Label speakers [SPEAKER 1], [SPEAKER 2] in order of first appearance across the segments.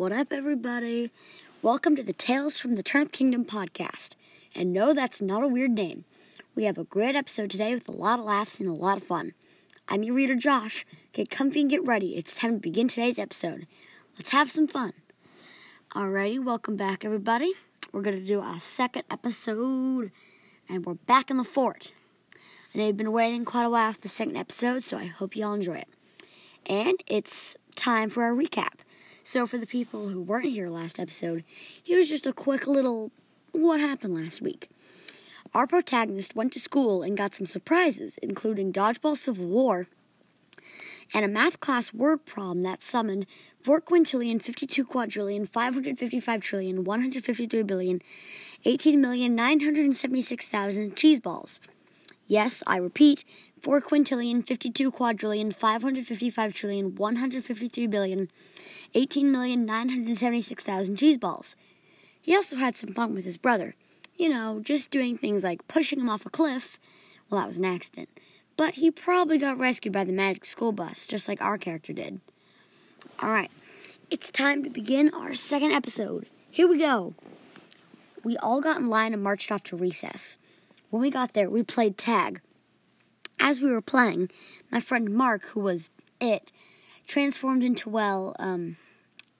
[SPEAKER 1] What up, everybody? Welcome to the Tales from the Turnip Kingdom podcast. And no, that's not a weird name. We have a great episode today with a lot of laughs and a lot of fun. I'm your reader, Josh. Get comfy and get ready. It's time to begin today's episode. Let's have some fun. Alrighty, welcome back, everybody. We're going to do our second episode, and we're back in the fort. Know you've been waiting quite a while for the second episode, so I hope you all enjoy it. And it's time for our recap. So, for the people who weren't here last episode, here's just a quick little what happened last week. Our protagonist went to school and got some surprises, including Dodgeball Civil War and a math class word problem that summoned 4 quintillion, 52 quadrillion, 555 trillion, 153 billion, 18 million, 976,000 cheese balls. Yes, I repeat, 4 quintillion, 52 quadrillion, 555 trillion, 153 billion, 18,976,000 cheese balls. He also had some fun with his brother. You know, just doing things like pushing him off a cliff. Well, that was an accident. But he probably got rescued by the magic school bus, just like our character did. Alright, it's time to begin our second episode. Here we go. We all got in line and marched off to recess. When we got there, we played tag. As we were playing, my friend Mark, who was it, transformed into, well, um,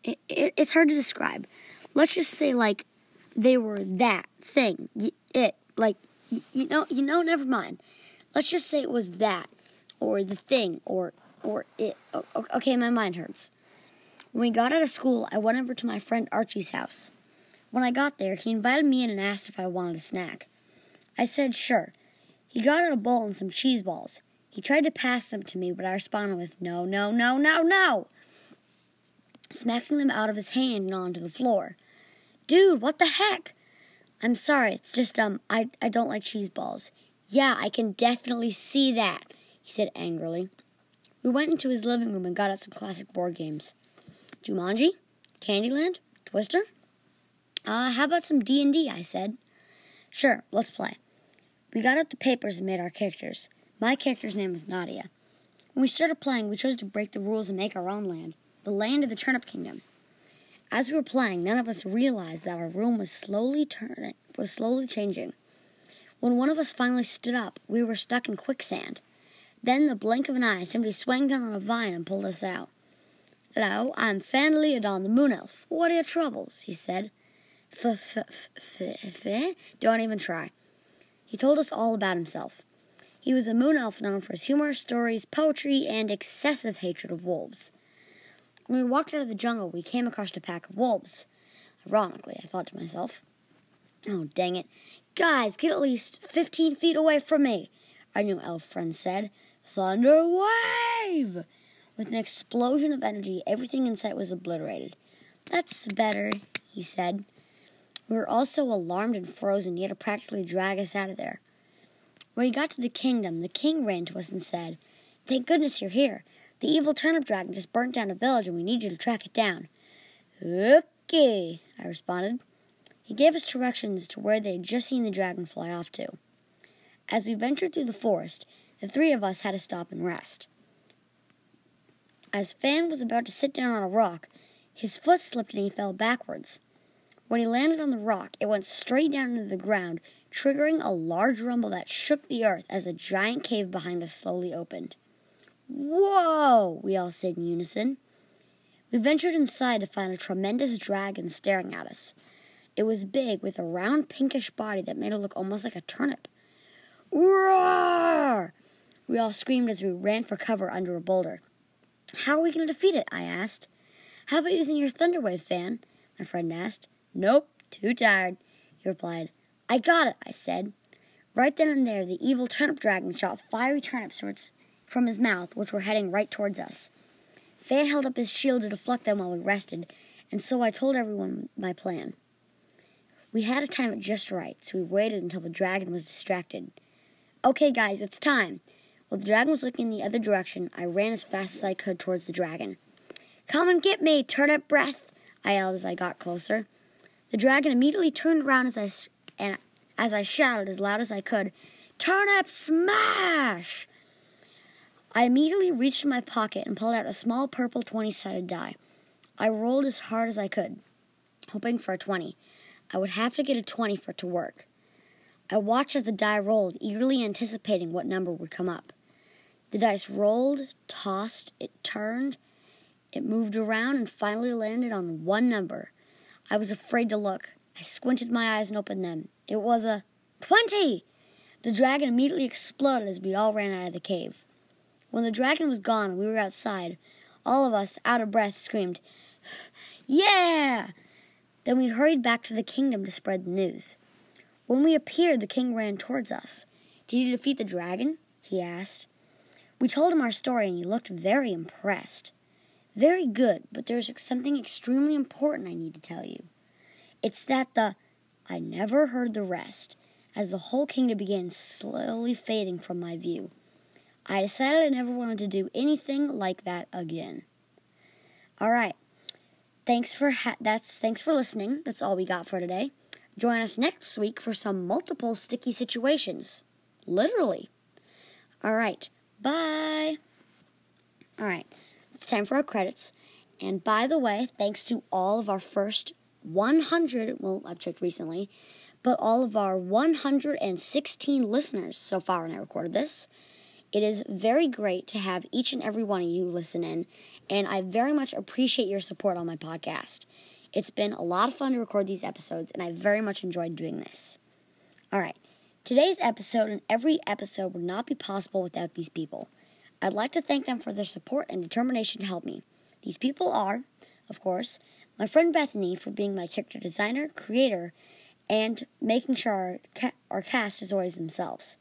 [SPEAKER 1] it, it, it's hard to describe. Let's just say, like, they were that thing. It, like, you know, you know, never mind. Let's just say it was that, or the thing, or, or it. Okay, my mind hurts. When we got out of school, I went over to my friend Archie's house. When I got there, he invited me in and asked if I wanted a snack. I said sure. He got out a bowl and some cheese balls. He tried to pass them to me, but I responded with no, no, no, no, no, smacking them out of his hand and onto the floor. Dude, what the heck? I'm sorry, it's just, um, I, I don't like cheese balls. Yeah, I can definitely see that, he said angrily. We went into his living room and got out some classic board games. Jumanji? Candyland? Twister? Uh, how about some D&D, I said. Sure, let's play. We got out the papers and made our characters. My character's name was Nadia. When we started playing, we chose to break the rules and make our own land, the land of the Turnip Kingdom. As we were playing, none of us realized that our room was slowly turning, was slowly changing. When one of us finally stood up, we were stuck in quicksand. Then, the blink of an eye, somebody swung down on a vine and pulled us out. Hello, I'm Fan Leodon, the Moon Elf. What are your troubles? he said. F f f f. Don't even try. He told us all about himself. He was a moon elf known for his humor, stories, poetry, and excessive hatred of wolves. When we walked out of the jungle, we came across a pack of wolves. Ironically, I thought to myself, Oh, dang it. Guys, get at least 15 feet away from me, our new elf friend said. Thunder wave! With an explosion of energy, everything in sight was obliterated. That's better, he said. We were all so alarmed and frozen, he had to practically drag us out of there. When we got to the kingdom, the king ran to us and said, Thank goodness you're here. The evil turnip dragon just burnt down a village and we need you to track it down. Okay, I responded. He gave us directions to where they had just seen the dragon fly off to. As we ventured through the forest, the three of us had to stop and rest. As Fan was about to sit down on a rock, his foot slipped and he fell backwards. When he landed on the rock, it went straight down into the ground, triggering a large rumble that shook the earth as a giant cave behind us slowly opened. Whoa! we all said in unison. We ventured inside to find a tremendous dragon staring at us. It was big, with a round pinkish body that made it look almost like a turnip. Roar! We all screamed as we ran for cover under a boulder. How are we going to defeat it? I asked. How about using your Thunderwave fan? My friend asked. Nope, too tired, he replied. I got it, I said. Right then and there, the evil turnip dragon shot fiery turnips from his mouth, which were heading right towards us. Fan held up his shield to deflect them while we rested, and so I told everyone my plan. We had to time it just right, so we waited until the dragon was distracted. Okay, guys, it's time. While the dragon was looking in the other direction, I ran as fast as I could towards the dragon. Come and get me, turnip breath! I yelled as I got closer. The dragon immediately turned around as I, and as I shouted as loud as I could, Turnip smash! I immediately reached in my pocket and pulled out a small purple 20 sided die. I rolled as hard as I could, hoping for a 20. I would have to get a 20 for it to work. I watched as the die rolled, eagerly anticipating what number would come up. The dice rolled, tossed, it turned, it moved around, and finally landed on one number. I was afraid to look. I squinted my eyes and opened them. It was a 20! The dragon immediately exploded as we all ran out of the cave. When the dragon was gone we were outside, all of us, out of breath, screamed, Yeah! Then we hurried back to the kingdom to spread the news. When we appeared, the king ran towards us. Did you defeat the dragon? he asked. We told him our story, and he looked very impressed. Very good, but there's something extremely important I need to tell you. It's that the. I never heard the rest, as the whole kingdom began slowly fading from my view. I decided I never wanted to do anything like that again. All right. Thanks for ha- that's thanks for listening. That's all we got for today. Join us next week for some multiple sticky situations. Literally. All right. Bye. All right. It's time for our credits. And by the way, thanks to all of our first 100, well, I've checked recently, but all of our 116 listeners so far when I recorded this. It is very great to have each and every one of you listen in, and I very much appreciate your support on my podcast. It's been a lot of fun to record these episodes, and I very much enjoyed doing this. All right, today's episode and every episode would not be possible without these people. I'd like to thank them for their support and determination to help me. These people are, of course, my friend Bethany for being my character designer, creator, and making sure our, ca- our cast is always themselves.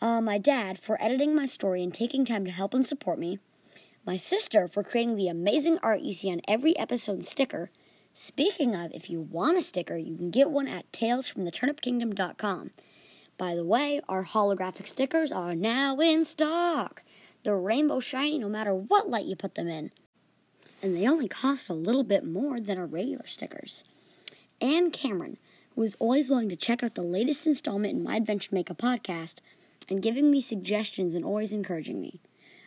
[SPEAKER 1] Uh, my dad for editing my story and taking time to help and support me. My sister for creating the amazing art you see on every episode sticker. Speaking of, if you want a sticker, you can get one at talesfromtheturnipkingdom.com. By the way, our holographic stickers are now in stock. They're rainbow shiny no matter what light you put them in. And they only cost a little bit more than our regular stickers. Anne Cameron, who is always willing to check out the latest installment in my Adventure Make a podcast, and giving me suggestions and always encouraging me.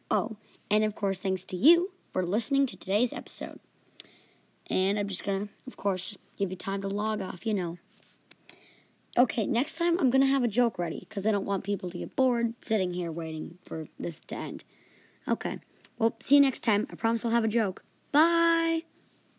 [SPEAKER 1] Oh, and of course, thanks to you for listening to today's episode. And I'm just gonna, of course, give you time to log off, you know. Okay, next time I'm gonna have a joke ready because I don't want people to get bored sitting here waiting for this to end. Okay, well, see you next time. I promise I'll have a joke. Bye!